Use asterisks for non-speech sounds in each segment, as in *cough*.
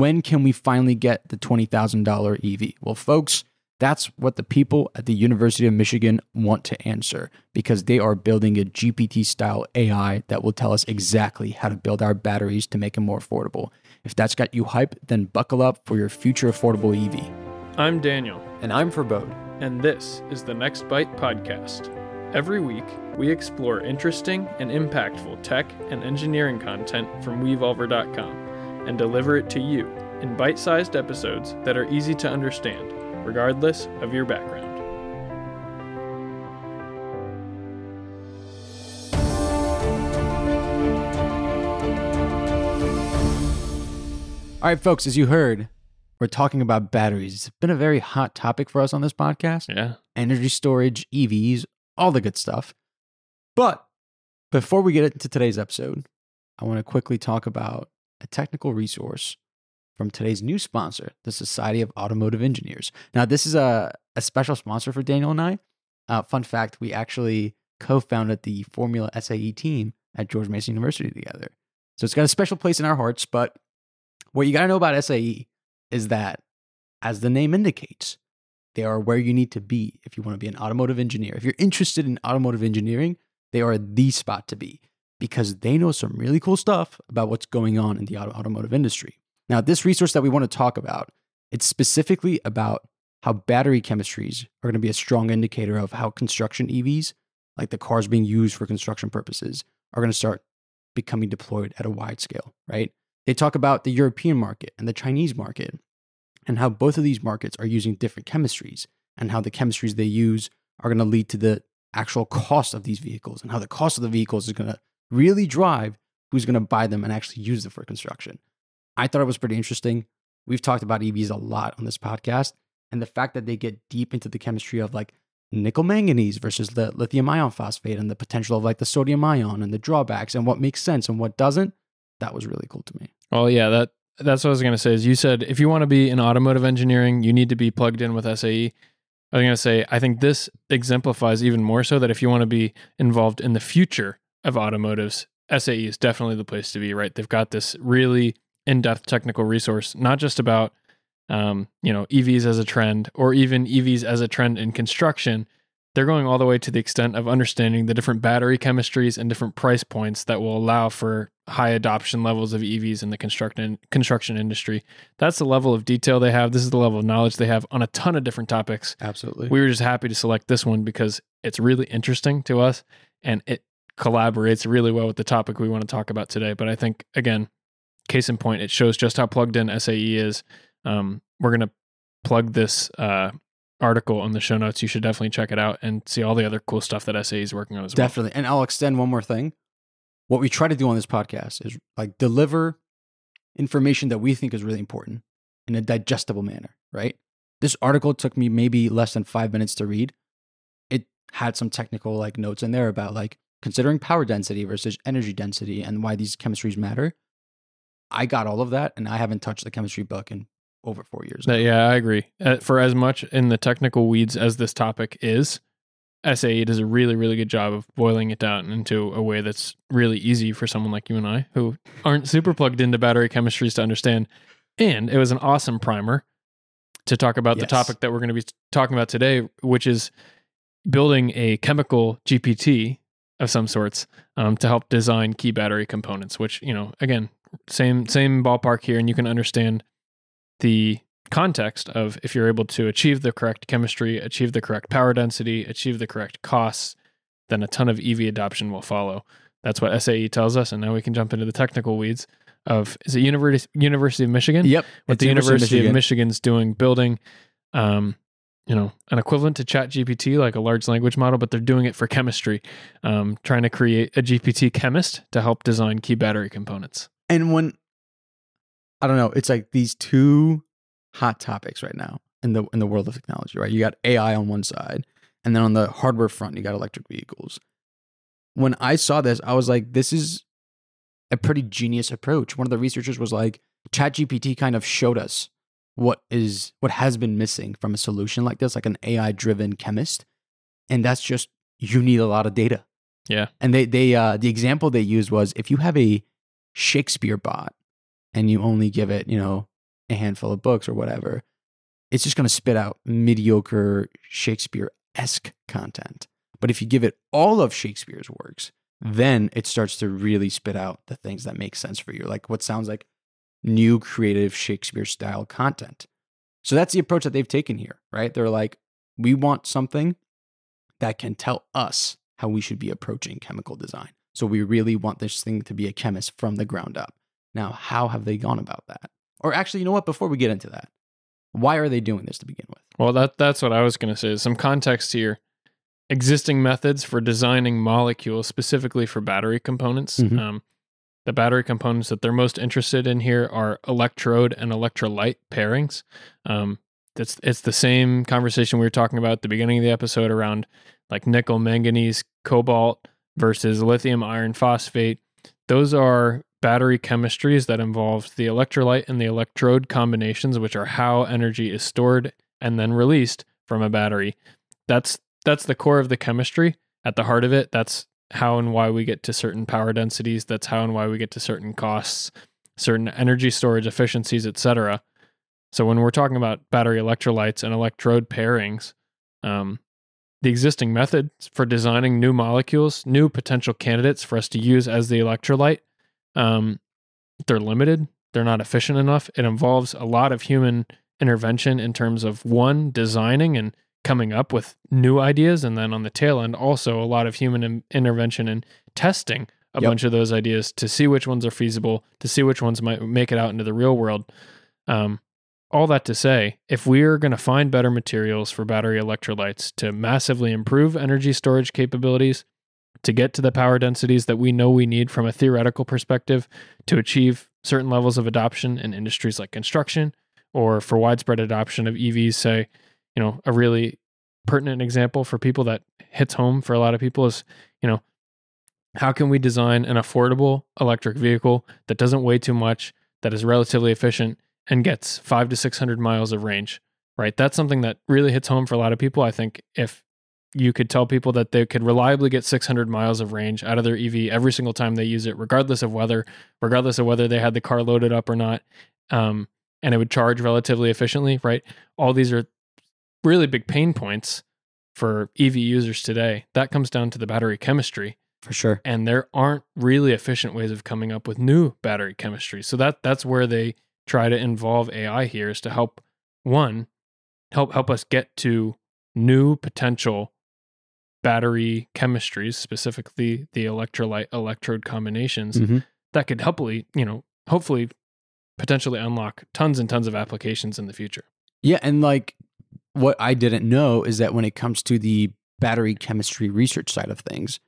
when can we finally get the $20,000 EV? Well, folks, that's what the people at the University of Michigan want to answer because they are building a GPT style AI that will tell us exactly how to build our batteries to make them more affordable. If that's got you hype, then buckle up for your future affordable EV. I'm Daniel, And I'm Farbod. and this is the Next Byte podcast. Every week, we explore interesting and impactful tech and engineering content from Wevolver.com and deliver it to you in bite sized episodes that are easy to understand, regardless of your background. All right, folks, as you heard, we're talking about batteries. It's been a very hot topic for us on this podcast. Yeah. energy storage, EVs, all the good stuff. But before we get into today's episode, I want to quickly talk about a technical resource from today's new sponsor, the Society of Automotive Engineers. Now, this is a, a special sponsor for Daniel and I. Uh, fun fact we actually co founded the Formula SAE team at George Mason University together. So it's got a special place in our hearts. But what you got to know about SAE is that, as the name indicates, they are where you need to be if you want to be an automotive engineer. If you're interested in automotive engineering, they are the spot to be because they know some really cool stuff about what's going on in the auto- automotive industry. Now, this resource that we want to talk about, it's specifically about how battery chemistries are going to be a strong indicator of how construction EVs, like the cars being used for construction purposes, are going to start becoming deployed at a wide scale, right? They talk about the European market and the Chinese market and how both of these markets are using different chemistries and how the chemistries they use are going to lead to the actual cost of these vehicles and how the cost of the vehicles is going to really drive who's going to buy them and actually use them for construction. I thought it was pretty interesting. We've talked about EVs a lot on this podcast and the fact that they get deep into the chemistry of like nickel manganese versus the lithium iron phosphate and the potential of like the sodium ion and the drawbacks and what makes sense and what doesn't. That was really cool to me. Well, yeah, that that's what I was going to say. Is you said if you want to be in automotive engineering, you need to be plugged in with SAE. I was going to say I think this exemplifies even more so that if you want to be involved in the future of automotives, SAE is definitely the place to be. Right? They've got this really in-depth technical resource, not just about um, you know EVs as a trend or even EVs as a trend in construction. They're going all the way to the extent of understanding the different battery chemistries and different price points that will allow for high adoption levels of EVs in the construction construction industry. That's the level of detail they have. This is the level of knowledge they have on a ton of different topics. Absolutely. We were just happy to select this one because it's really interesting to us and it collaborates really well with the topic we want to talk about today. But I think again, case in point, it shows just how plugged in SAE is. Um, we're gonna plug this uh, article on the show notes. You should definitely check it out and see all the other cool stuff that SAE is working on as well. Definitely. And I'll extend one more thing. What we try to do on this podcast is like deliver information that we think is really important in a digestible manner, right? This article took me maybe less than five minutes to read. It had some technical like notes in there about like considering power density versus energy density and why these chemistries matter. I got all of that and I haven't touched the chemistry book in over four years. Yeah, I agree. Uh, for as much in the technical weeds as this topic is, SAE does a really, really good job of boiling it down into a way that's really easy for someone like you and I who aren't super plugged into battery chemistries to understand. And it was an awesome primer to talk about the topic that we're going to be talking about today, which is building a chemical GPT of some sorts um, to help design key battery components. Which you know, again, same same ballpark here, and you can understand the context of if you're able to achieve the correct chemistry, achieve the correct power density, achieve the correct costs, then a ton of EV adoption will follow. That's what SAE tells us, and now we can jump into the technical weeds of is it University University of Michigan? Yep. what the University of Michigan. Michigan's doing, building, um, you know, an equivalent to Chat GPT, like a large language model, but they're doing it for chemistry, um, trying to create a GPT chemist to help design key battery components. And when I don't know, it's like these two hot topics right now in the in the world of technology, right? You got AI on one side, and then on the hardware front, you got electric vehicles. When I saw this, I was like, this is a pretty genius approach. One of the researchers was like, ChatGPT kind of showed us what is what has been missing from a solution like this, like an AI driven chemist. And that's just you need a lot of data. Yeah. And they they uh the example they used was if you have a Shakespeare bot and you only give it, you know, a handful of books or whatever, it's just going to spit out mediocre Shakespeare esque content. But if you give it all of Shakespeare's works, then it starts to really spit out the things that make sense for you, like what sounds like new creative Shakespeare style content. So that's the approach that they've taken here, right? They're like, we want something that can tell us how we should be approaching chemical design. So we really want this thing to be a chemist from the ground up. Now, how have they gone about that? Or actually, you know what? Before we get into that, why are they doing this to begin with? Well, that that's what I was going to say. Some context here. Existing methods for designing molecules specifically for battery components. Mhm. Um, the battery components that they're most interested in here are electrode and electrolyte pairings. Um, it's it's the same conversation we were talking about at the beginning of the episode around like nickel, manganese, cobalt versus lithium iron phosphate. Those are battery chemistries that involve the electrolyte and the electrode combinations, which are how energy is stored and then released from a battery. That's that's the core of the chemistry. At the heart of it, that's how and why we get to certain power densities. That's how and why we get to certain costs, certain energy storage efficiencies, etc. So when we're talking about battery electrolytes and electrode pairings, um, the existing methods for designing new molecules, new potential candidates for us to use as the electrolyte, um, they're limited. They're not efficient enough. It involves a lot of human intervention in terms of one designing and coming up with new ideas, and then on the tail end, also a lot of human in- intervention and testing a Yep. bunch of those ideas to see which ones are feasible, to see which ones might make it out into the real world. Um, all that to say, if we're going to find better materials for battery electrolytes to massively improve energy storage capabilities, to get to the power densities that we know we need from a theoretical perspective to achieve certain levels of adoption in industries like construction or for widespread adoption of EVs, say, you know, a really pertinent example for people that hits home for a lot of people is, you know, how can we design an affordable electric vehicle that doesn't weigh too much, that is relatively efficient, and gets five to 600 miles of range, right? That's something that really hits home for a lot of people. I think if you could tell people that they could reliably get 600 miles of range out of their EV every single time they use it, regardless of weather, regardless of whether they had the car loaded up or not, um, and it would charge relatively efficiently, right? All these are really big pain points for EV users today. That comes down to the battery chemistry For sure. and there aren't really efficient ways of coming up with new battery chemistry. So that that's where they try to involve AI here is to help one help help us get to new potential battery chemistries, specifically the electrolyte electrode combinations Mhm. that could hopefully, you know, hopefully potentially unlock tons and tons of applications in the future. Yeah, and like what I didn't know is that when it comes to the battery chemistry research side of things,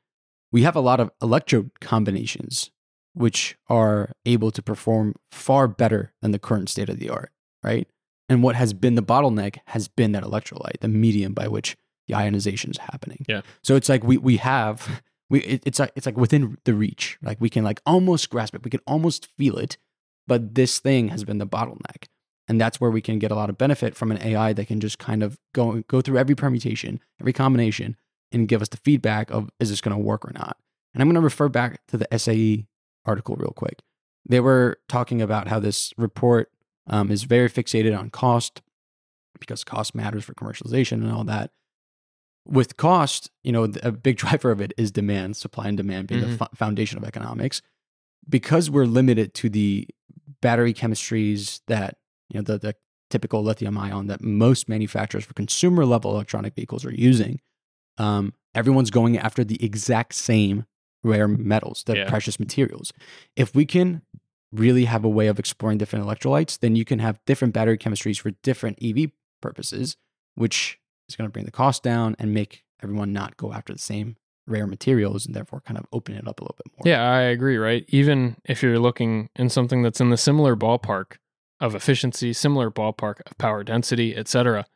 we have a lot of electrode combinations which are able to perform far better than the current state of the art, right? And what has been the bottleneck has been that electrolyte, the medium by which the ionization is happening. Yeah. So it's like we we have *laughs* we it, it's like it's like within the reach. Like we can like almost grasp it. We can almost feel it, but this thing has been the bottleneck and that's where we can get a lot of benefit from an AI that can just kind of go go through every permutation, every combination, and give us the feedback of is this going to work or not. And I'm going to refer back to the SAE article real quick. They were talking about how this report um, is very fixated on cost because cost matters for commercialization and all that. With cost, you know, a big *laughs* driver of it is demand, supply and demand being the Mhm. fo- foundation of economics. Because we're limited to the battery chemistries that you know the, the typical lithium ion that most manufacturers for consumer level electronic vehicles are using um, everyone's going after the exact same rare metals the Yeah. precious materials if we can really have a way of exploring different electrolytes then you can have different battery chemistries for different ev purposes which is going to bring the cost down and make everyone not go after the same rare materials and therefore kind of open it up a little bit more Yeah, I agree, right? Even if you're looking in something that's in the similar ballpark of efficiency, similar ballpark of power density, etc.,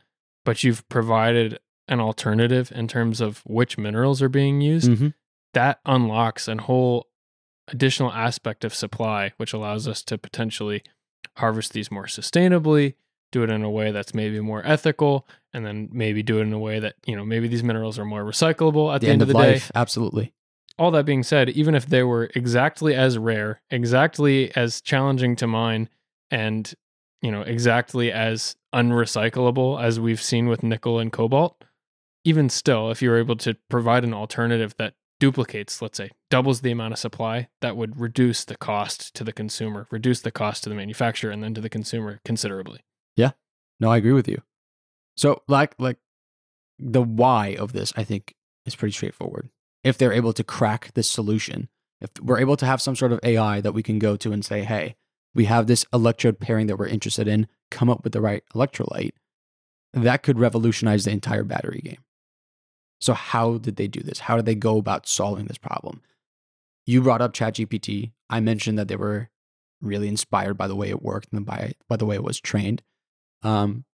but you've provided an alternative in terms of which minerals are being used, Mhm. that unlocks a whole additional aspect of supply, which allows us to potentially harvest these more sustainably, do it in a way that's maybe more ethical, and then maybe do it in a way that, you know, maybe these minerals are more recyclable at the, the, end, of of, the day absolutely all that being said, even if they were exactly as rare, exactly as challenging to mine, and you know, exactly as unrecyclable as we've seen with nickel and cobalt, even still, if you're able to provide an alternative that duplicates, let's say, doubles the amount of supply, that would reduce the cost to the consumer, reduce the cost to the manufacturer, and then to the consumer considerably. Yeah. No, I agree with you. So, like, like the why of this, I think, is pretty straightforward. If they're able to crack this solution, if we're able to have some sort of AI that we can go to and say, "Hey, we have this electrode pairing that we're interested in. Come up with the right electrolyte," that could revolutionize the entire battery game. So, how did they do this? How did they go about solving this problem? You brought up ChatGPT. I mentioned that they were really inspired by the way it worked and by, by the way it was trained. Um,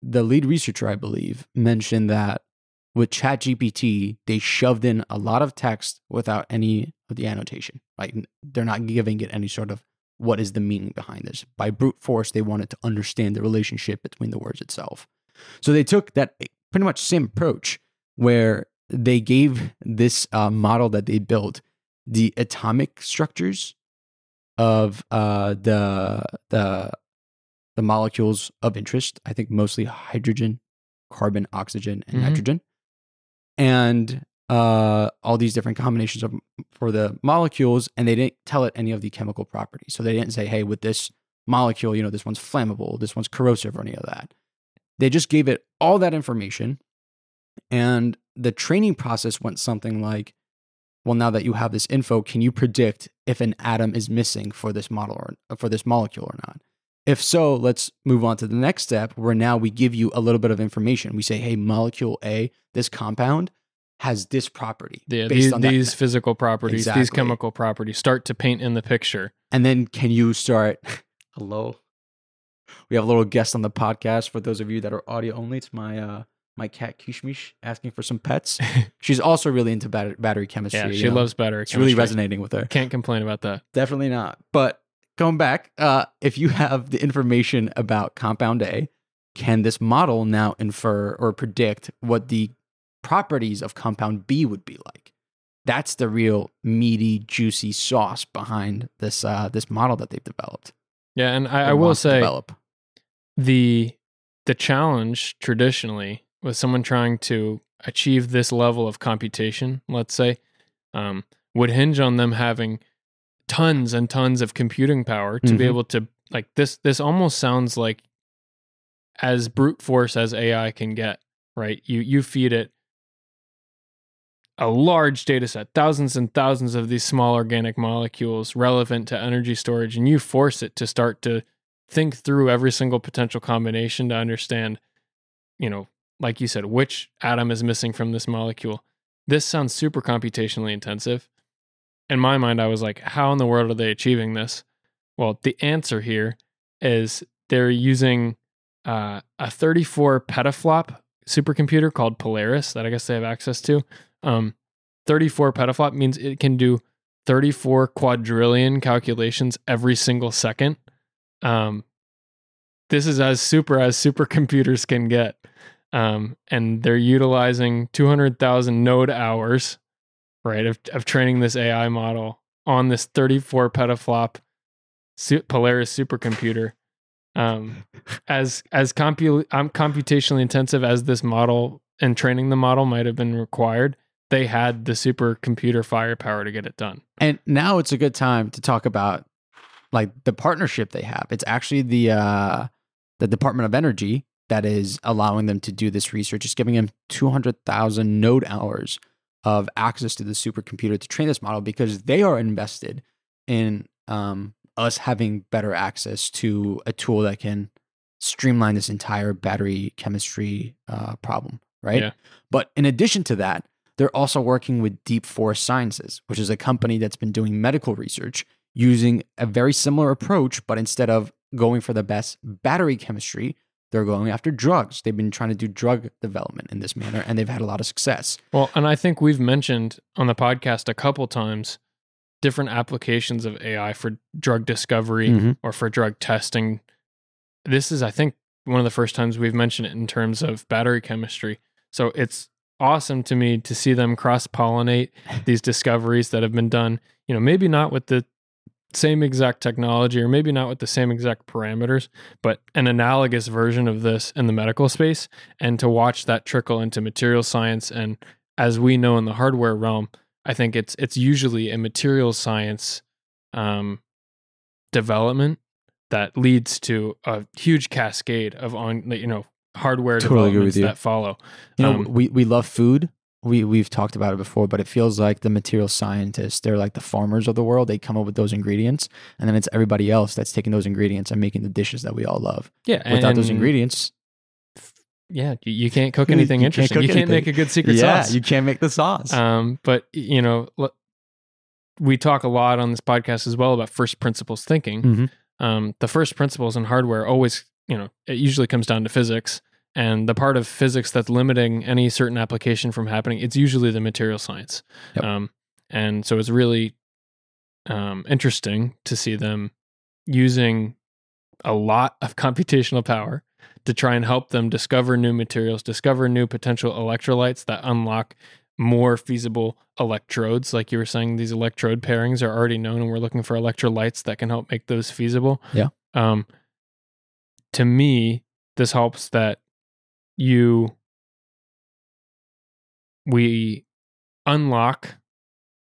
the lead researcher, I believe, mentioned that with ChatGPT, they shoved in a lot of text without any of the annotation. Like they're not giving it any sort of what is the meaning behind this. By brute force, they wanted to understand the relationship between the words itself. So they took that pretty much same approach where they gave this uh, model that they built the atomic structures of uh, the the the molecules of interest. I think mostly hydrogen, carbon, oxygen, and Mhm. nitrogen, and uh, all these different combinations of for the molecules. And they didn't tell it any of the chemical properties. So they didn't say, "Hey, with this molecule, you know, this one's flammable, this one's corrosive, or any of that." They just gave it all that information, and the training process went something like. Well, now that you have this info, can you predict if an atom is missing for this model or for this molecule or not? If so, let's move on to the next step where now we give you a little bit of information. We say, hey, molecule A, this compound has this property. Yeah, based these, on these physical properties, these chemical properties start to paint in the picture. And then can you start? *laughs* Hello. We have a little guest on the podcast. For those of you that are audio only, it's my uh my cat Kishmish asking for some pets. *laughs* She's also really into bat- battery chemistry. yeah, you she know. loves battery. It's really resonating with her. Can't complain about that. Definitely not. But going back, uh, if you have the information about compound A, can this model now infer or predict what the properties of compound B would be like? That's the real meaty, juicy sauce behind this uh, this model that they've developed. Yeah, and I, I will say develop. the the challenge traditionally with someone trying to achieve this level of computation, let's say, um, would hinge on them having tons and tons of computing power to be Mhm. able to like this. This almost sounds like as brute force as AI can get. Right? You you feed it a large data set, thousands and thousands of these small organic molecules relevant to energy storage, and you force it to start to think through every single potential combination to understand, you know, like you said, which atom is missing from this molecule. This sounds super computationally intensive. In my mind, I was like, how in the world are they achieving this? Well, the answer here is they're using uh, a 34 petaflop supercomputer called Polaris that I guess they have access to. Um, 34 petaflop means it can do 34 quadrillion calculations every single second. Um, this is as super as supercomputers can get. Um, and they're utilizing 200,000 node hours, right, of, of training this AI model on this 34 petaflop Polaris supercomputer. Um, as as compu- um, computationally intensive as this model and training the model might have been required, they had the supercomputer firepower to get it done. And now it's a good time to talk about like the partnership they have. It's actually the uh, the Department of Energy that is allowing them to do this research. It's giving them two hundred thousand node hours of access to the supercomputer to train this model because they are invested in um, us having better access to a tool that can streamline this entire battery chemistry uh, problem, right? Yeah. But in addition to that, they're also working with Deep Forest Sciences, which is a company that's been doing medical research using a very similar approach, but instead of going for the best battery chemistry, they're going after drugs. They've been trying to do drug development in this manner, and they've had a lot of success. Well, and I think we've mentioned on the podcast a couple times different applications of AI for drug discovery Mhm. or for drug testing. This is, I think, one of the first times we've mentioned it in terms of battery chemistry. So it's awesome to me to see them cross pollinate these discoveries that have been done. You know, maybe not with the same exact technology, or maybe not with the same exact parameters, but an analogous version of this in the medical space, and to watch that trickle into material science. And as we know in the hardware realm, I think it's it's usually a material science um, development that leads to a huge cascade of on you know hardware Totally developments you. that follow. You know, Um, we, we love food. We we've talked about it before, but it feels like the material scientists, they're like the farmers of the world. They come up with those ingredients, and then it's everybody else that's taking those ingredients and making the dishes that we all love. Yeah, Without those ingredients, yeah, you, you can't cook *laughs* You anything can't interesting. cook you can't anything. make a good secret yeah, sauce. you can't make the sauce. Um, but you know, l- we talk a lot on this podcast as well about first principles thinking. Mhm. Um, the first principles in hardware always, you know, it usually comes down to physics, and the part of physics that's limiting any certain application from happening, it's usually the material science. Yep. Um, and so it's really um, interesting to see them using a lot of *laughs* computational power to try and help them discover new materials, discover new potential electrolytes that unlock more feasible electrodes. Like you were saying, these electrode pairings are already known, and we're looking for electrolytes that can help make those feasible. Yeah. Um, to me, this helps that you we unlock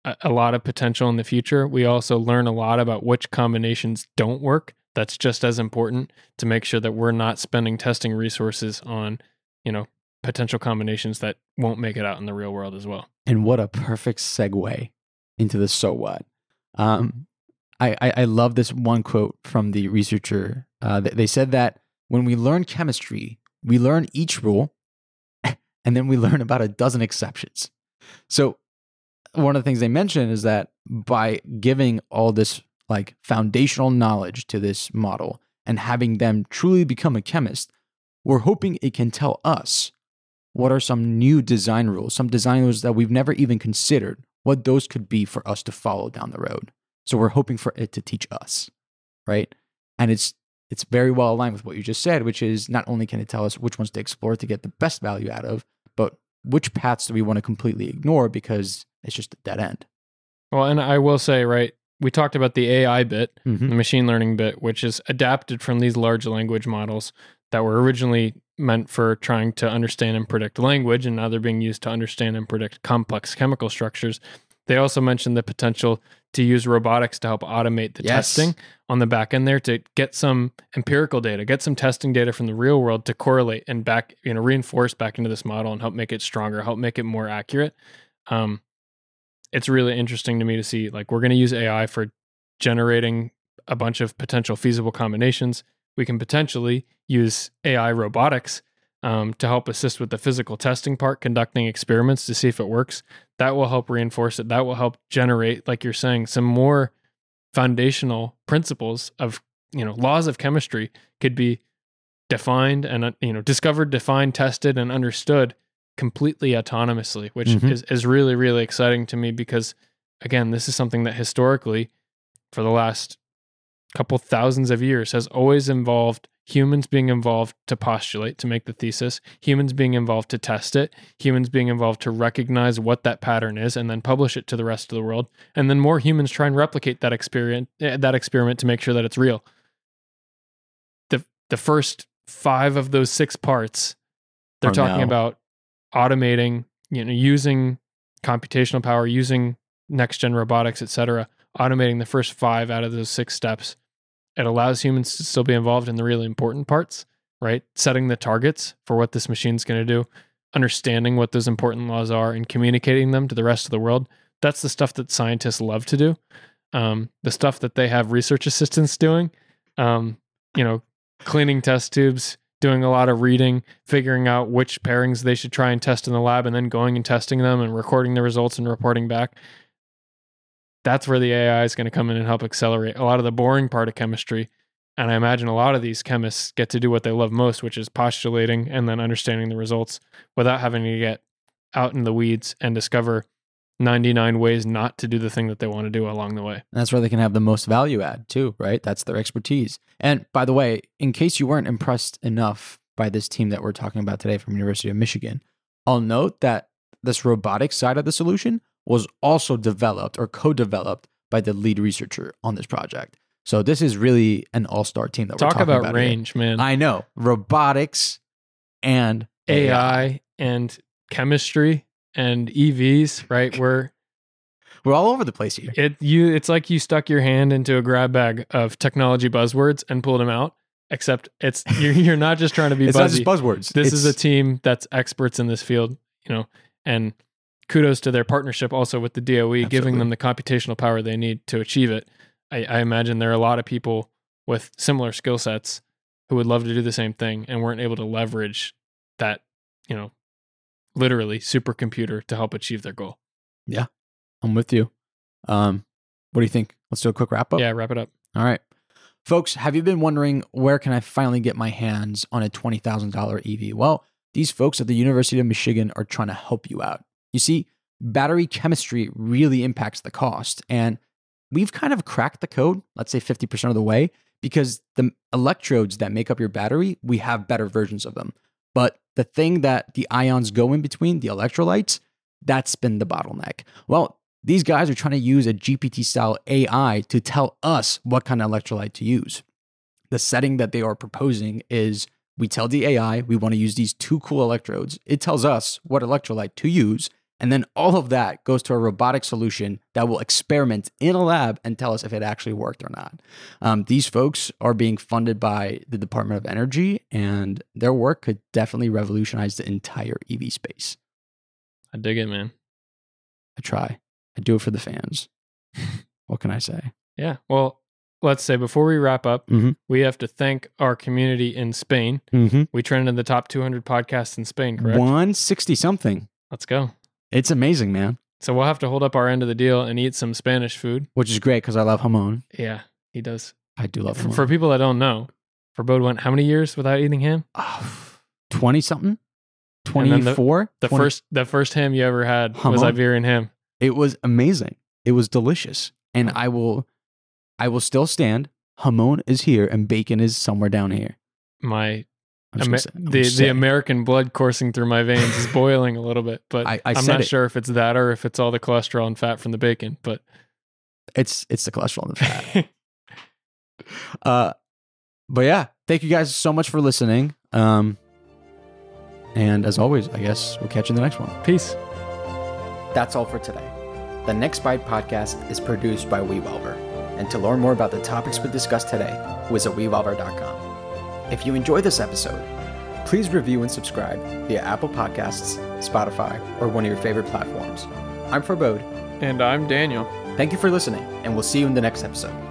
a, a lot of potential in the future. We also learn a lot about which combinations don't work. That's just as important to make sure that we're not spending testing resources on, you know, potential combinations that won't make it out in the real world as well. And what a perfect segue into the so what. Um, I, I, I love this one quote from the researcher. Uh, they said that when we learn chemistry, we learn each rule *laughs* and then we learn about a dozen exceptions. So, one of the things they mention is that by giving all this like foundational knowledge to this model and having them truly become a chemist, we're hoping it can tell us what are some new design rules, some design rules that we've never even considered, what those could be for us to follow down the road. So we're hoping for it to teach us, right? And it's it's very well aligned with what you just said, which is not only can it tell us which ones to explore to get the best value out of, but which paths do we want to completely ignore because it's just a dead end. Well, and I will say, right, we talked about the AI bit, Mm-hmm. the machine learning bit, which is adapted from these large language models that were originally meant for trying to understand and predict language, and now they're being used to understand and predict complex chemical structures. They also mentioned the potential to use robotics to help automate the Yes. testing on the back end there to get some empirical data, get some testing data from the real world to correlate and back, you know, reinforce back into this model and help make it stronger, help make it more accurate. Um, it's really interesting to me to see like we're going to use AI for generating a bunch of potential feasible combinations. We can potentially use AI robotics um, to help assist with the physical testing part, conducting experiments to see if it works. That will help reinforce it. That will help generate, like you're saying, some more foundational principles of you know laws of chemistry could be defined and uh, you know discovered, defined, tested, and understood completely autonomously, which Mhm. is is really really exciting to me because again, this is something that historically, for the last couple thousands of years, has always involved humans being involved to postulate, to make the thesis, humans being involved to test it, humans being involved to recognize what that pattern is, and then publish it to the rest of the world, and then more humans try and replicate that experience, eh, that experiment to make sure that it's real. the The first five of those six parts, they're oh, Are talking now- about automating, you know, using computational power, using next gen robotics, et cetera, automating the first five out of those six steps. It allows humans to still be involved in the really important parts, right? Setting the targets for what this machine's going to do, understanding what those important laws are, and communicating them to the rest of the world. That's the stuff that scientists love to do. Um, the stuff that they have research assistants doing, um, you know, cleaning test tubes, doing a lot of reading, figuring out which pairings they should try and test in the lab, and then going and testing them and recording the results and reporting back. That's where the AI is going to come in and help accelerate a lot of the boring part of chemistry. And I imagine a lot of these chemists get to do what they love most, which is postulating and then understanding the results without having to get out in the weeds and discover 99 ways not to do the thing that they want to do along the way. And that's where they can have the most value add too, right? That's their expertise. And by the way, in case you weren't impressed enough by this team that we're talking about today from University of Michigan, I'll note that this robotic side of the solution was also developed or co-developed by the lead researcher on this project. So this is really an all-star team that we're talking about, about here. range, man. I know robotics and AI and chemistry and EVs, right? *laughs* We're We're all over the place here. it you it's like you stuck your hand into a grab bag of technology buzzwords and pulled them out, except it's *laughs* you're, you're not just trying to be It's buzzy. not just buzzwords. this is a team that's experts in this field, you know, and kudos to their partnership also with the DOE, giving them the computational power they need to achieve it. I, I imagine there are a lot of people with similar skill sets who would love to do the same thing and weren't able to leverage that, you know, literally supercomputer to help achieve their goal. Yeah, I'm with you. Um, what do you think? Let's do a quick wrap up. Yeah, wrap it up. All right. Folks, have you been wondering where can I finally get my hands on a $20,000 EV? Well, these folks at the University of Michigan are trying to help you out. You see, battery chemistry really impacts the cost, and we've kind of cracked the code, let's say 50% of the way, because the electrodes that make up your battery, we have better versions of them. But the thing that the ions go in between, the electrolytes, that's been the bottleneck. Well, these guys are trying to use a GPT style AI to tell us what kind of electrolyte to use. The setting that they are proposing is we tell the AI we want to use these two cool electrodes. It tells us what electrolyte to use. And then all of that goes to a robotic solution that will experiment in a lab and tell us if it actually worked or not. Um, these folks are being funded by the Department of Energy, and their work could definitely revolutionize the entire EV space. I dig it, man. I try. I do it for the fans. *laughs* what can I say? Yeah. Well, let's say before we wrap up, Mhm. we have to thank our community in Spain. Mm-hmm. We trended in the top 200 podcasts in Spain, correct? 160 something. Let's go. It's amazing, man. So we'll have to hold up our end of the deal and eat some Spanish food. Which is great because I love jamon. Yeah, he does. I do love For, jamon. for people that don't know, for Bode went how many years without eating ham? Ah, 20 something? And then the- 24? The first the first ham you ever had was jamon? Iberian ham. It was amazing. It was delicious. And I will I will still stand. Jamon is here and bacon is somewhere down here. My Amer- gonna say- I'm the the saying. American blood coursing through my veins is boiling a little bit, but I- I am not it. sure if it's that or if it's all the cholesterol and fat from the bacon. But it's it's the cholesterol and the fat. *laughs* Uh, but yeah, thank you guys so much for listening. Um, and as always, I guess we'll catch you in the next one. peace. That's all for today. The Next Byte podcast is produced by Wevolver. And to learn more about the topics we discussed today, visit Wevolver.com. If you enjoy this episode, please review and subscribe via Apple Podcasts, Spotify, or one of your favorite platforms. I'm Farbod. And I'm Daniel. Thank you for listening, and we'll see you in the next episode.